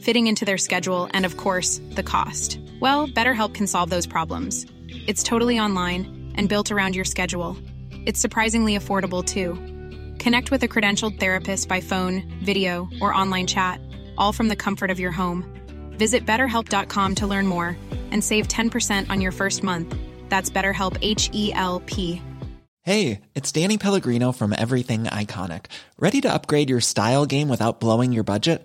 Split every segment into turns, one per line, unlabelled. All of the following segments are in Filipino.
fitting into their schedule, and of course, the cost. Well, BetterHelp can solve those problems. It's totally online and built around your schedule. It's surprisingly affordable too. Connect with a credentialed therapist by phone, video, or online chat, all from the comfort of your home. Visit betterhelp.com to learn more and save 10% on your first month. That's BetterHelp H E L P.
Hey, it's Danny Pellegrino from Everything Iconic. Ready to upgrade your style game without blowing your budget?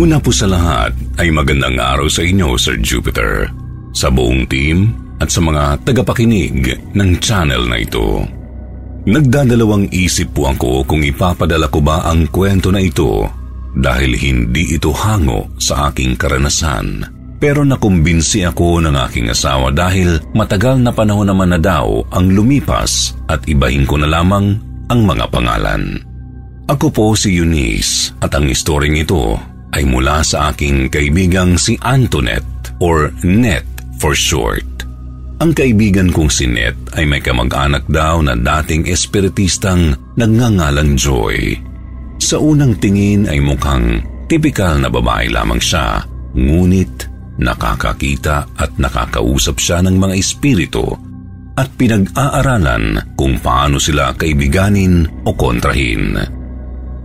Una po sa lahat ay magandang araw sa inyo, Sir Jupiter, sa buong team at sa mga tagapakinig ng channel na ito. Nagdadalawang isip po ako kung ipapadala ko ba ang kwento na ito dahil hindi ito hango sa aking karanasan. Pero nakumbinsi ako ng aking asawa dahil matagal na panahon naman na daw ang lumipas at ibahin ko na lamang ang mga pangalan. Ako po si Eunice at ang istoring ito ay mula sa aking kaibigang si Antoinette or Net for short. Ang kaibigan kong si Net ay may kamag-anak daw na dating espiritistang nagngangalang Joy. Sa unang tingin ay mukhang tipikal na babae lamang siya, ngunit nakakakita at nakakausap siya ng mga espiritu at pinag-aaralan kung paano sila kaibiganin o kontrahin.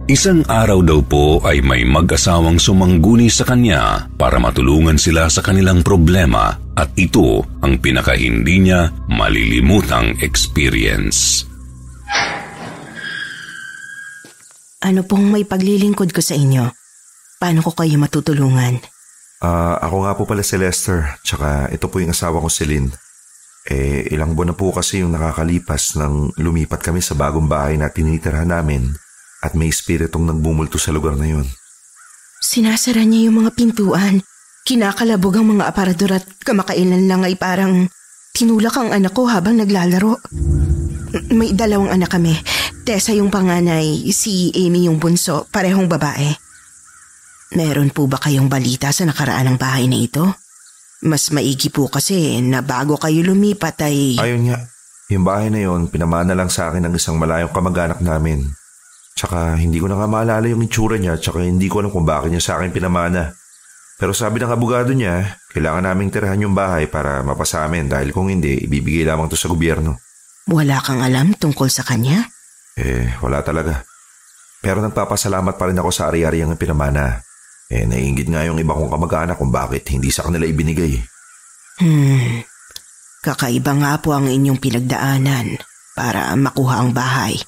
Isang araw daw po ay may mag-asawang sumangguni sa kanya para matulungan sila sa kanilang problema at ito ang pinakahindi niya malilimutang experience.
Ano pong may paglilingkod ko sa inyo? Paano ko kayo matutulungan?
Ah, ako nga po pala si Lester, tsaka ito po yung asawa ko si Lynn. Eh, ilang buwan na po kasi yung nakakalipas nang lumipat kami sa bagong bahay na tinitirhan namin at may espiritong nagbumulto sa lugar na yun.
Sinasara niya yung mga pintuan. Kinakalabog ang mga aparador at kamakailan lang ay parang tinulak ang anak ko habang naglalaro. May dalawang anak kami. Tessa yung panganay, si Amy yung bunso, parehong babae. Meron po ba kayong balita sa nakaraan ng bahay na ito? Mas maigi po kasi na bago kayo lumipat ay...
Ayun nga, yung bahay na yon pinamana lang sa akin ng isang malayong kamag-anak namin. Tsaka hindi ko na nga maalala yung itsura niya tsaka hindi ko alam kung bakit niya sa akin pinamana. Pero sabi ng abogado niya, kailangan naming tirahan yung bahay para mapasamin dahil kung hindi, ibibigay lamang to sa gobyerno.
Wala kang alam tungkol sa kanya?
Eh, wala talaga. Pero nagpapasalamat pa rin ako sa ari-ari ang pinamana. Eh, naiingit nga yung iba kong kamag-anak kung bakit hindi sa kanila ibinigay.
Hmm, kakaiba nga po ang inyong pinagdaanan para makuha ang bahay.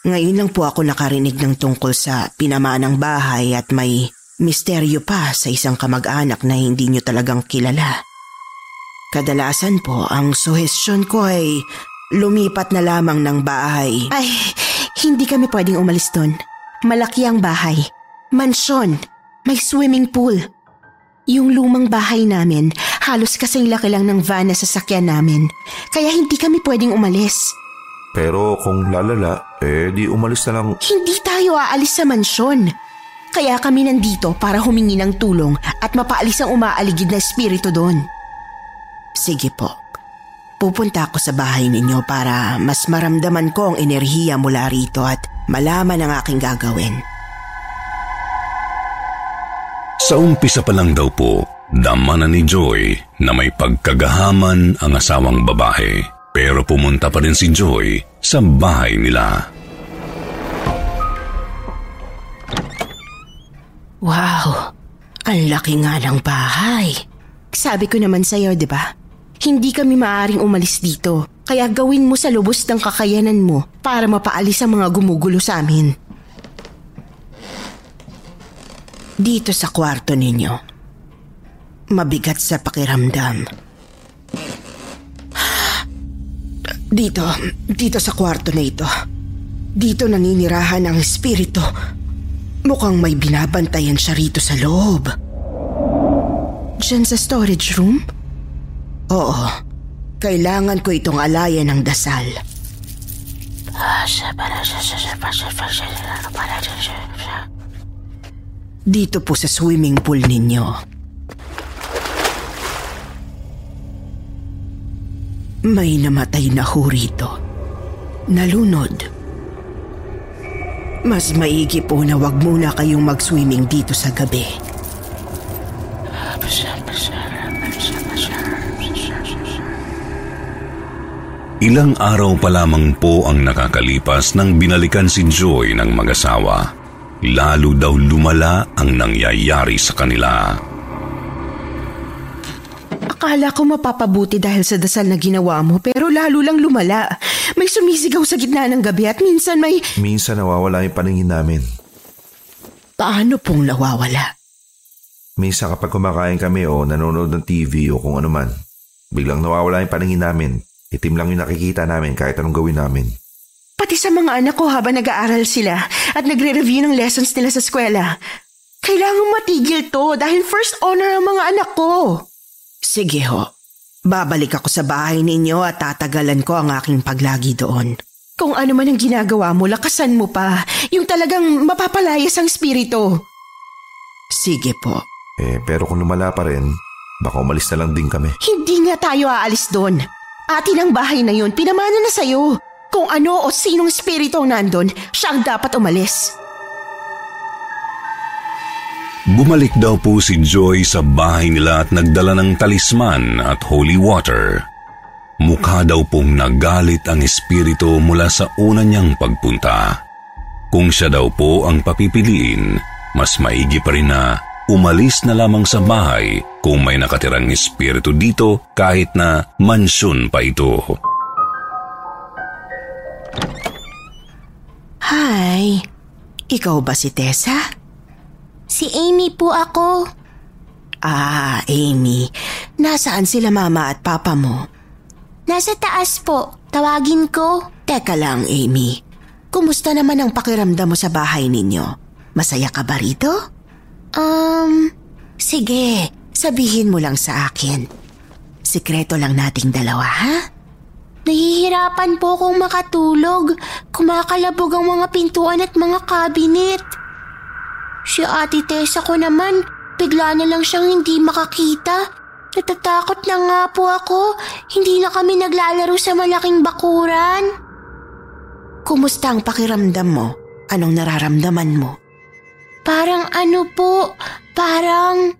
Ngayon lang po ako nakarinig ng tungkol sa pinamanang bahay at may misteryo pa sa isang kamag-anak na hindi nyo talagang kilala. Kadalasan po ang suhestyon ko ay lumipat na lamang ng bahay. Ay, hindi kami pwedeng umalis doon. Malaki ang bahay. Mansyon. May swimming pool. Yung lumang bahay namin, halos kasing laki lang ng van na sasakyan namin. Kaya hindi kami pwedeng umalis.
Pero kung lalala, eh di umalis na lang.
Hindi tayo aalis sa mansyon. Kaya kami nandito para humingi ng tulong at mapaalis ang umaaligid na espiritu doon. Sige po. Pupunta ako sa bahay ninyo para mas maramdaman ko ang enerhiya mula rito at malaman ang aking gagawin.
Sa umpisa pa lang daw po, dama na ni Joy na may pagkagahaman ang asawang babae. Pero pumunta pa rin si Joy sa bahay nila.
Wow! Ang laki nga ng bahay. Sabi ko naman sa'yo, di ba? Hindi kami maaaring umalis dito. Kaya gawin mo sa lubos ng kakayanan mo para mapaalis ang mga gumugulo sa amin. Dito sa kwarto ninyo. Mabigat sa pakiramdam. Dito, dito sa kwarto na ito. Dito naninirahan ang espiritu. Mukhang may binabantayan siya rito sa loob. Diyan sa storage room? Oo. Kailangan ko itong alayan ng dasal. Dito po sa swimming pool ninyo. May namatay na ho rito. Nalunod. Mas maigi po na wag muna kayong mag-swimming dito sa gabi.
Ilang araw pa lamang po ang nakakalipas nang binalikan si Joy ng mag-asawa. Lalo daw lumala ang nangyayari sa kanila.
Akala ko mapapabuti dahil sa dasal na ginawa mo pero lalo lang lumala. May sumisigaw sa gitna ng gabi at minsan may...
Minsan nawawala yung paningin namin.
Paano pong nawawala?
Minsan kapag kumakain kami o nanonood ng TV o kung ano man, biglang nawawala yung paningin namin. Itim lang yung nakikita namin kahit anong gawin namin.
Pati sa mga anak ko habang nag-aaral sila at nagre-review ng lessons nila sa eskwela. Kailangan matigil to dahil first honor ang mga anak ko. Sige ho. Babalik ako sa bahay ninyo at tatagalan ko ang aking paglagi doon. Kung ano man ang ginagawa mo, lakasan mo pa. Yung talagang mapapalayas ang spirito. Sige po.
Eh, pero kung lumala pa rin, baka umalis na lang din kami.
Hindi nga tayo aalis doon. Atin ang bahay na yun, pinamana na sa'yo. Kung ano o sinong spirito ang nandun, siya ang dapat umalis.
Bumalik daw po si Joy sa bahay nila at nagdala ng talisman at holy water. Mukha daw pong nagalit ang espiritu mula sa una niyang pagpunta. Kung siya daw po ang papipiliin, mas maigi pa rin na umalis na lamang sa bahay kung may nakatirang espiritu dito kahit na mansyon pa ito.
Hi, ikaw ba si Tessa?
Si Amy po ako.
Ah, Amy. Nasaan sila mama at papa mo?
Nasa taas po. Tawagin ko.
Teka lang, Amy. Kumusta naman ang pakiramdam mo sa bahay ninyo? Masaya ka ba rito?
Um,
Sige, sabihin mo lang sa akin. Sikreto lang nating dalawa, ha?
nahihirapan po akong makatulog. Kumakalabog ang mga pintuan at mga kabinet. Si Ate Tessa ko naman, bigla na lang siyang hindi makakita. Natatakot na nga po ako. Hindi na kami naglalaro sa malaking bakuran.
Kumusta ang pakiramdam mo? Anong nararamdaman mo?
Parang ano po, parang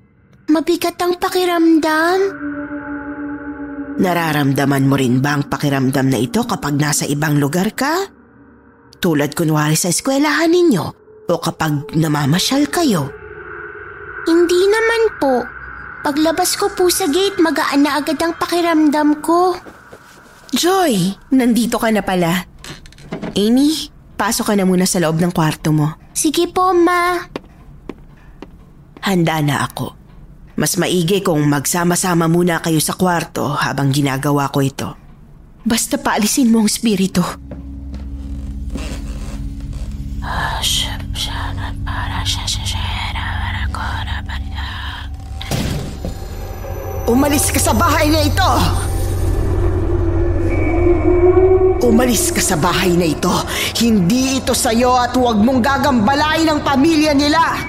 mabigat ang pakiramdam.
Nararamdaman mo rin ba ang pakiramdam na ito kapag nasa ibang lugar ka? Tulad kunwari sa eskwelahan ninyo o kapag namamasyal kayo.
Hindi naman po. Paglabas ko po sa gate, magaan na agad ang pakiramdam ko.
Joy, nandito ka na pala. Amy, pasok ka na muna sa loob ng kwarto mo.
Sige po, ma.
Handa na ako. Mas maigi kung magsama-sama muna kayo sa kwarto habang ginagawa ko ito. Basta paalisin mo ang spirito. Umalis ka sa bahay na ito! Umalis ka sa bahay na ito. Hindi ito sa'yo at huwag mong gagambalain ang pamilya nila.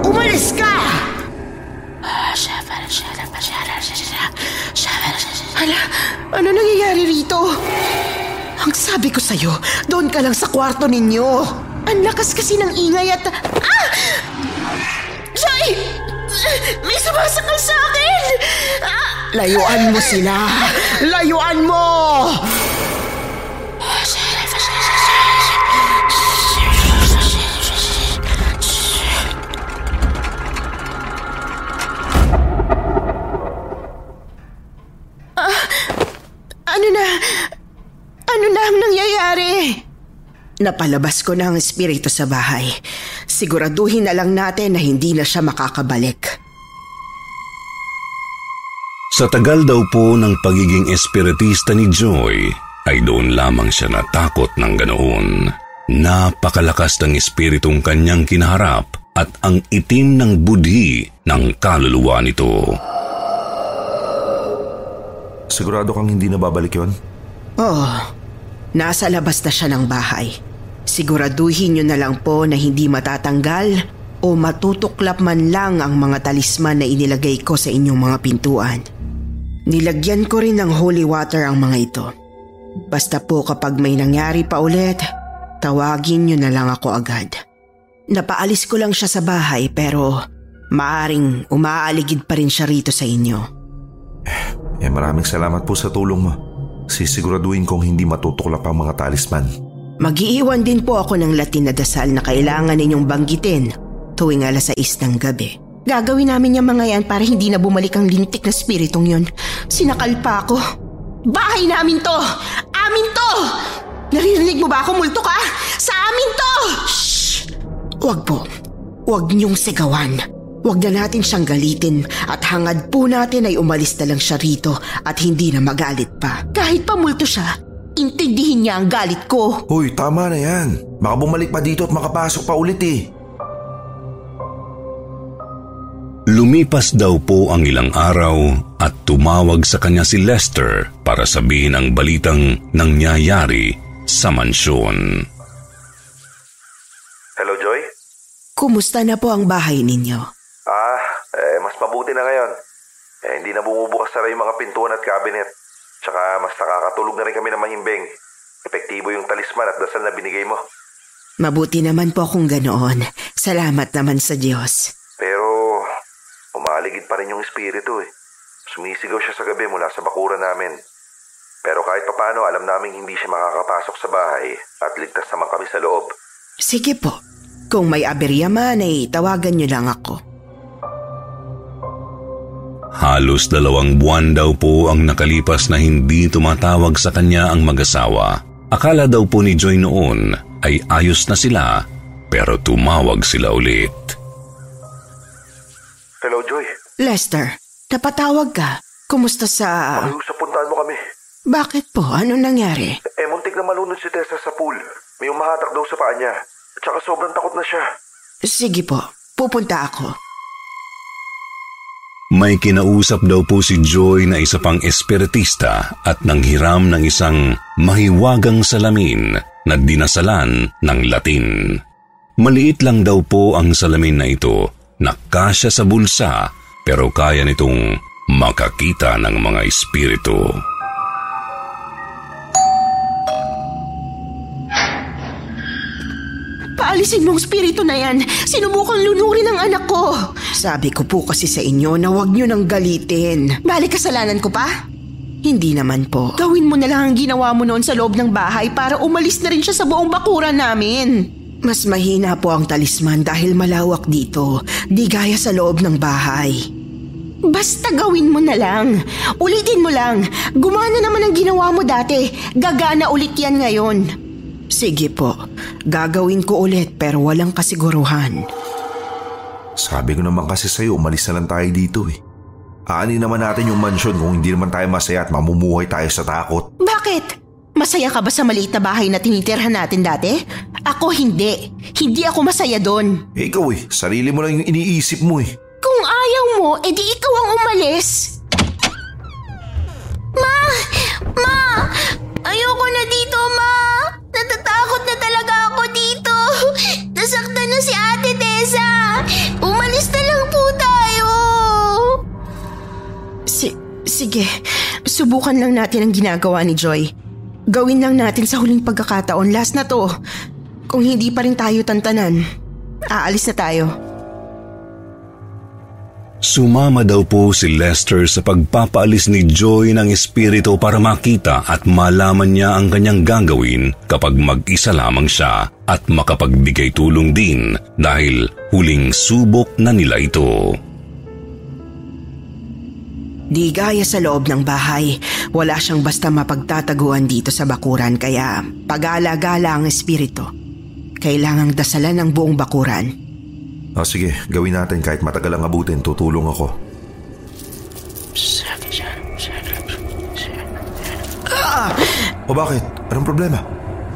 Umalis ka! Hala, ano nangyayari rito? Ang sabi ko sa'yo, doon ka lang sa kwarto ninyo. Ang lakas kasi ng ingay at... Ah! Jai! May sumasakal sa akin! Ah! Layuan mo sila! Layuan mo! Ah, ano na? Ano na ang nangyayari? Napalabas ko na ang espiritu sa bahay. Siguraduhin na lang natin na hindi na siya makakabalik.
Sa tagal daw po ng pagiging espiritista ni Joy, ay doon lamang siya natakot ng ganoon. Napakalakas ng espiritong kanyang kinaharap at ang itim ng budhi ng kaluluwa nito.
Sigurado kang hindi na babalik yon?
Oh, nasa labas na siya ng bahay. Siguraduhin niyo na lang po na hindi matatanggal o matutuklap man lang ang mga talisman na inilagay ko sa inyong mga pintuan. Nilagyan ko rin ng holy water ang mga ito. Basta po kapag may nangyari pa ulit, tawagin niyo na lang ako agad. Napaalis ko lang siya sa bahay pero maaring umaaligid pa rin siya rito sa inyo.
Eh maraming salamat po sa tulong mo. Sisiguraduhin kong hindi matutuklap ang mga talisman.
Magiiwan din po ako ng Latin na dasal na kailangan ninyong banggitin tuwing alas 6 ng gabi. Gagawin namin yung mga yan para hindi na bumalik ang lintik na spiritong yon. Sinakal pa ako. Bahay namin to! Amin to! Naririnig mo ba ako, multo ka? Sa amin to! Shh! Huwag po. Huwag niyong sigawan. Huwag na natin siyang galitin at hangad po natin ay umalis na lang siya rito at hindi na magalit pa. Kahit pa multo siya, intindihin niya ang galit ko.
Hoy, tama na yan. Baka bumalik pa dito at makapasok pa ulit eh.
Lumipas daw po ang ilang araw at tumawag sa kanya si Lester para sabihin ang balitang nangyayari sa mansyon.
Hello, Joy?
Kumusta na po ang bahay ninyo?
Ah, eh, mas mabuti na ngayon. Eh, hindi na bumubukas na yung mga pintuan at cabinet. Tsaka mas nakakatulog na rin kami ng mahimbing. Epektibo yung talisman at dasal na binigay mo.
Mabuti naman po kung ganoon. Salamat naman sa Diyos.
Pero, umaligid pa rin yung espiritu eh. Sumisigaw siya sa gabi mula sa bakura namin. Pero kahit papano, alam naming hindi siya makakapasok sa bahay at ligtas naman kami sa loob.
Sige po. Kung may aberya man ay tawagan niyo lang ako.
Halos dalawang buwan daw po ang nakalipas na hindi tumatawag sa kanya ang mag-asawa. Akala daw po ni Joy noon ay ayos na sila pero tumawag sila ulit.
Hello, Joy.
Lester, napatawag ka. Kumusta sa...
Pakiusap puntahan mo kami.
Bakit po? Ano nangyari?
Eh, muntik na malunod si Tessa sa pool. May umahatak daw sa paa niya. Tsaka sobrang takot na siya.
Sige po, pupunta ako.
May kinausap daw po si Joy na isa pang espiritista at nanghiram ng isang mahiwagang salamin na dinasalan ng Latin. Maliit lang daw po ang salamin na ito na sa bulsa pero kaya nitong makakita ng mga espiritu.
Paalisin mong spirito na yan. Sinubukang lunurin ang anak ko. Sabi ko po kasi sa inyo na huwag nyo nang galitin. Balik kasalanan ko pa? Hindi naman po. Gawin mo na lang ang ginawa mo noon sa loob ng bahay para umalis na rin siya sa buong bakuran namin. Mas mahina po ang talisman dahil malawak dito, di gaya sa loob ng bahay. Basta gawin mo na lang. Ulitin mo lang. Gumana naman ang ginawa mo dati. Gagana ulit yan ngayon. Sige po, gagawin ko ulit pero walang kasiguruhan.
Sabi ko naman kasi sa'yo, umalis na lang tayo dito eh. Aanin naman natin yung mansyon kung hindi naman tayo masaya at mamumuhay tayo sa takot.
Bakit? Masaya ka ba sa maliit na bahay na tinitirhan natin dati? Ako hindi. Hindi ako masaya doon.
Eh ikaw eh, sarili mo lang yung iniisip mo eh.
Kung ayaw mo, edi ikaw ang umalis. Umalis na lang po tayo.
Si sige, subukan lang natin ang ginagawa ni Joy. Gawin lang natin sa huling pagkakataon. Last na to. Kung hindi pa rin tayo tantanan, aalis na tayo.
Sumama daw po si Lester sa pagpapaalis ni Joy ng espiritu para makita at malaman niya ang kanyang gagawin kapag mag-isa lamang siya at makapagbigay tulong din dahil huling subok na nila ito.
Di gaya sa loob ng bahay, wala siyang basta mapagtataguan dito sa bakuran kaya pag-alagala ang espiritu. Kailangang dasalan ng buong bakuran.
O sige, gawin natin kahit matagal ang abutin, tutulong ako.
Ah!
O bakit? Anong problema?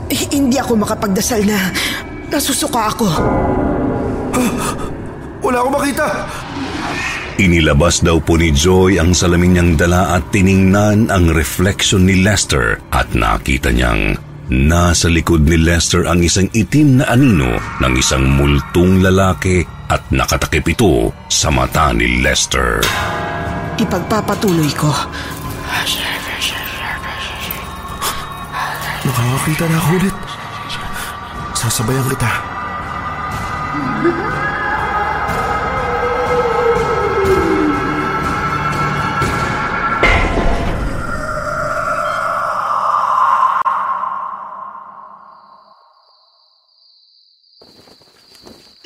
Eh, hindi ako makapagdasal na nasusuka ako.
Wala akong makita!
Inilabas daw po ni Joy ang salamin niyang dala at tiningnan ang reflection ni Lester at nakita niyang nasa likod ni Lester ang isang itim na anino ng isang multong lalaki at nakatakip ito sa mata ni Lester.
Ipagpapatuloy ko.
Nakakakita na ako ulit. Sasabayan kita.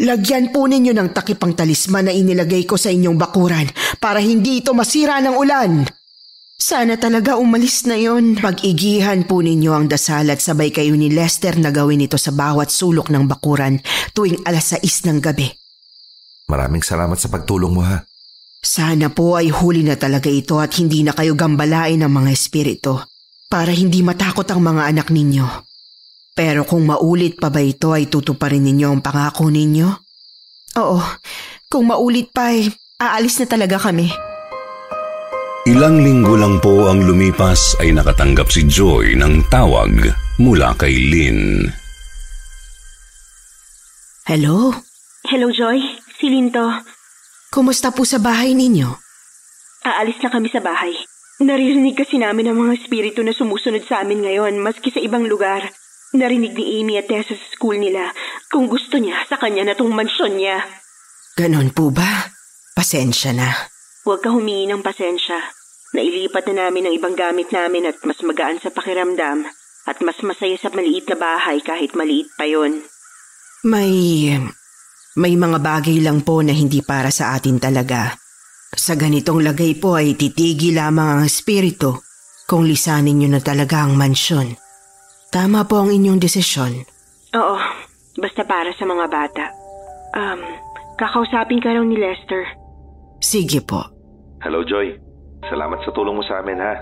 Lagyan po ninyo ng takipang talisman na inilagay ko sa inyong bakuran para hindi ito masira ng ulan. Sana talaga umalis na yon. Pag-igihan po ninyo ang dasal at sabay kayo ni Lester na gawin ito sa bawat sulok ng bakuran tuwing alas 6 ng gabi.
Maraming salamat sa pagtulong mo ha.
Sana po ay huli na talaga ito at hindi na kayo gambalain ng mga espiritu para hindi matakot ang mga anak ninyo. Pero kung maulit pa ba ito ay tutuparin ninyo ang pangako ninyo? Oo, kung maulit pa ay aalis na talaga kami.
Ilang linggo lang po ang lumipas ay nakatanggap si Joy ng tawag mula kay Lynn.
Hello?
Hello, Joy. Si Linto.
Kumusta po sa bahay ninyo?
Aalis na kami sa bahay. Naririnig kasi namin ang mga espiritu na sumusunod sa amin ngayon maski sa ibang lugar. Narinig ni Amy at Tessa sa school nila. Kung gusto niya, sa kanya na tong mansyon niya.
Ganon po ba? Pasensya na.
Huwag ka humingi ng pasensya. Nailipat na namin ang ibang gamit namin at mas magaan sa pakiramdam. At mas masaya sa maliit na bahay kahit maliit pa yon.
May... May mga bagay lang po na hindi para sa atin talaga. Sa ganitong lagay po ay titigi lamang ang espiritu kung lisanin niyo na talaga ang mansyon. Tama po ang inyong desisyon.
Oo, basta para sa mga bata. Um, kakausapin ka raw ni Lester.
Sige po.
Hello Joy. Salamat sa tulong mo sa amin ha.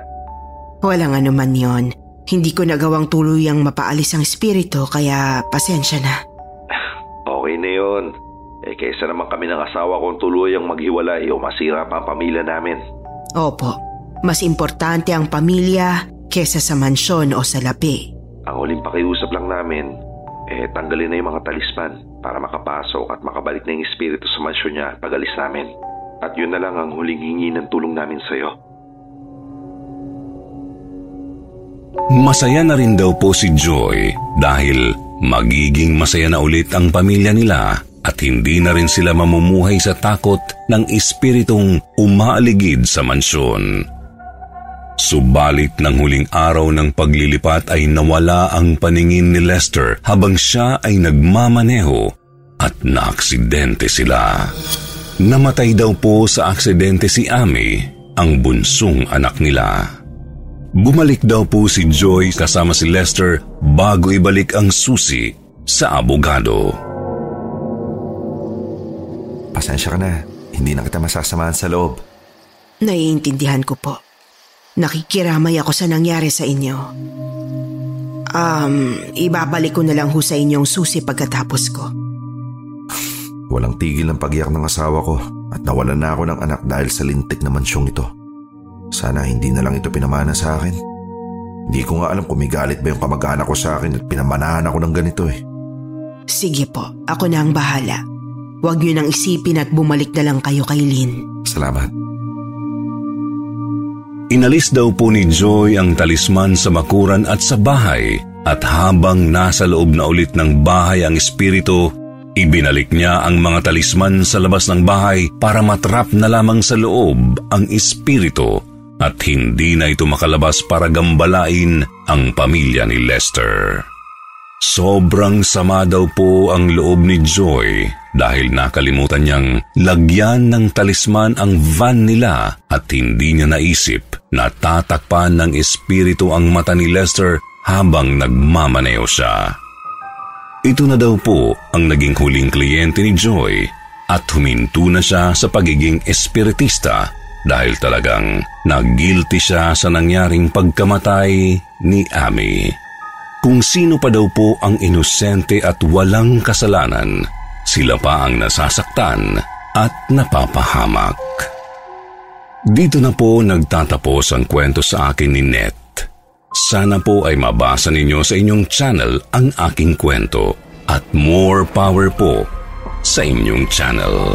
Walang anuman yon. Hindi ko nagawang tuluyang mapaalis ang espiritu kaya pasensya na.
Okay na yun. Eh kaysa naman kami ng asawa kong tuluyang maghiwalay o masira pa ang pamilya namin.
Opo, mas importante ang pamilya kesa sa mansyon o sa lapi.
Ang huling pakiusap lang namin, eh tanggalin na yung mga talisman para makapasok at makabalik na yung espiritu sa mansyon niya pag alis namin. At yun na lang ang huling hingi ng tulong namin sa'yo.
Masaya na rin daw po si Joy dahil magiging masaya na ulit ang pamilya nila at hindi na rin sila mamumuhay sa takot ng espiritong umaaligid sa mansyon. Subalit ng huling araw ng paglilipat ay nawala ang paningin ni Lester habang siya ay nagmamaneho at naaksidente sila. Namatay daw po sa aksidente si Amy, ang bunsong anak nila. Bumalik daw po si Joy kasama si Lester bago ibalik ang susi sa abogado.
Pasensya ka na. Hindi na kita masasamahan sa loob.
Naiintindihan ko po. Nakikiramay ako sa nangyari sa inyo. Um, ibabalik ko na lang ho sa inyong susi pagkatapos ko.
Walang tigil ng pagyak ng asawa ko at nawalan na ako ng anak dahil sa lintik na mansyong ito. Sana hindi na lang ito pinamana sa akin. Hindi ko nga alam kung may galit ba yung kamag-anak ko sa akin at pinamanahan ako ng ganito eh.
Sige po, ako na ang bahala. Huwag niyo nang isipin at bumalik na lang kayo kay Lynn.
Salamat.
Inalis daw po ni Joy ang talisman sa makuran at sa bahay at habang nasa loob na ulit ng bahay ang espiritu, ibinalik niya ang mga talisman sa labas ng bahay para matrap na lamang sa loob ang espiritu at hindi na ito makalabas para gambalain ang pamilya ni Lester. Sobrang sama daw po ang loob ni Joy dahil nakalimutan niyang lagyan ng talisman ang van nila at hindi niya naisip na tatakpan ng espiritu ang mata ni Lester habang nagmamaneo siya. Ito na daw po ang naging huling kliyente ni Joy at huminto na siya sa pagiging espiritista dahil talagang nagguilty siya sa nangyaring pagkamatay ni Amy. Kung sino pa daw po ang inosente at walang kasalanan, sila pa ang nasasaktan at napapahamak. Dito na po nagtatapos ang kwento sa akin ni Net. Sana po ay mabasa ninyo sa inyong channel ang aking kwento at more power po sa inyong channel.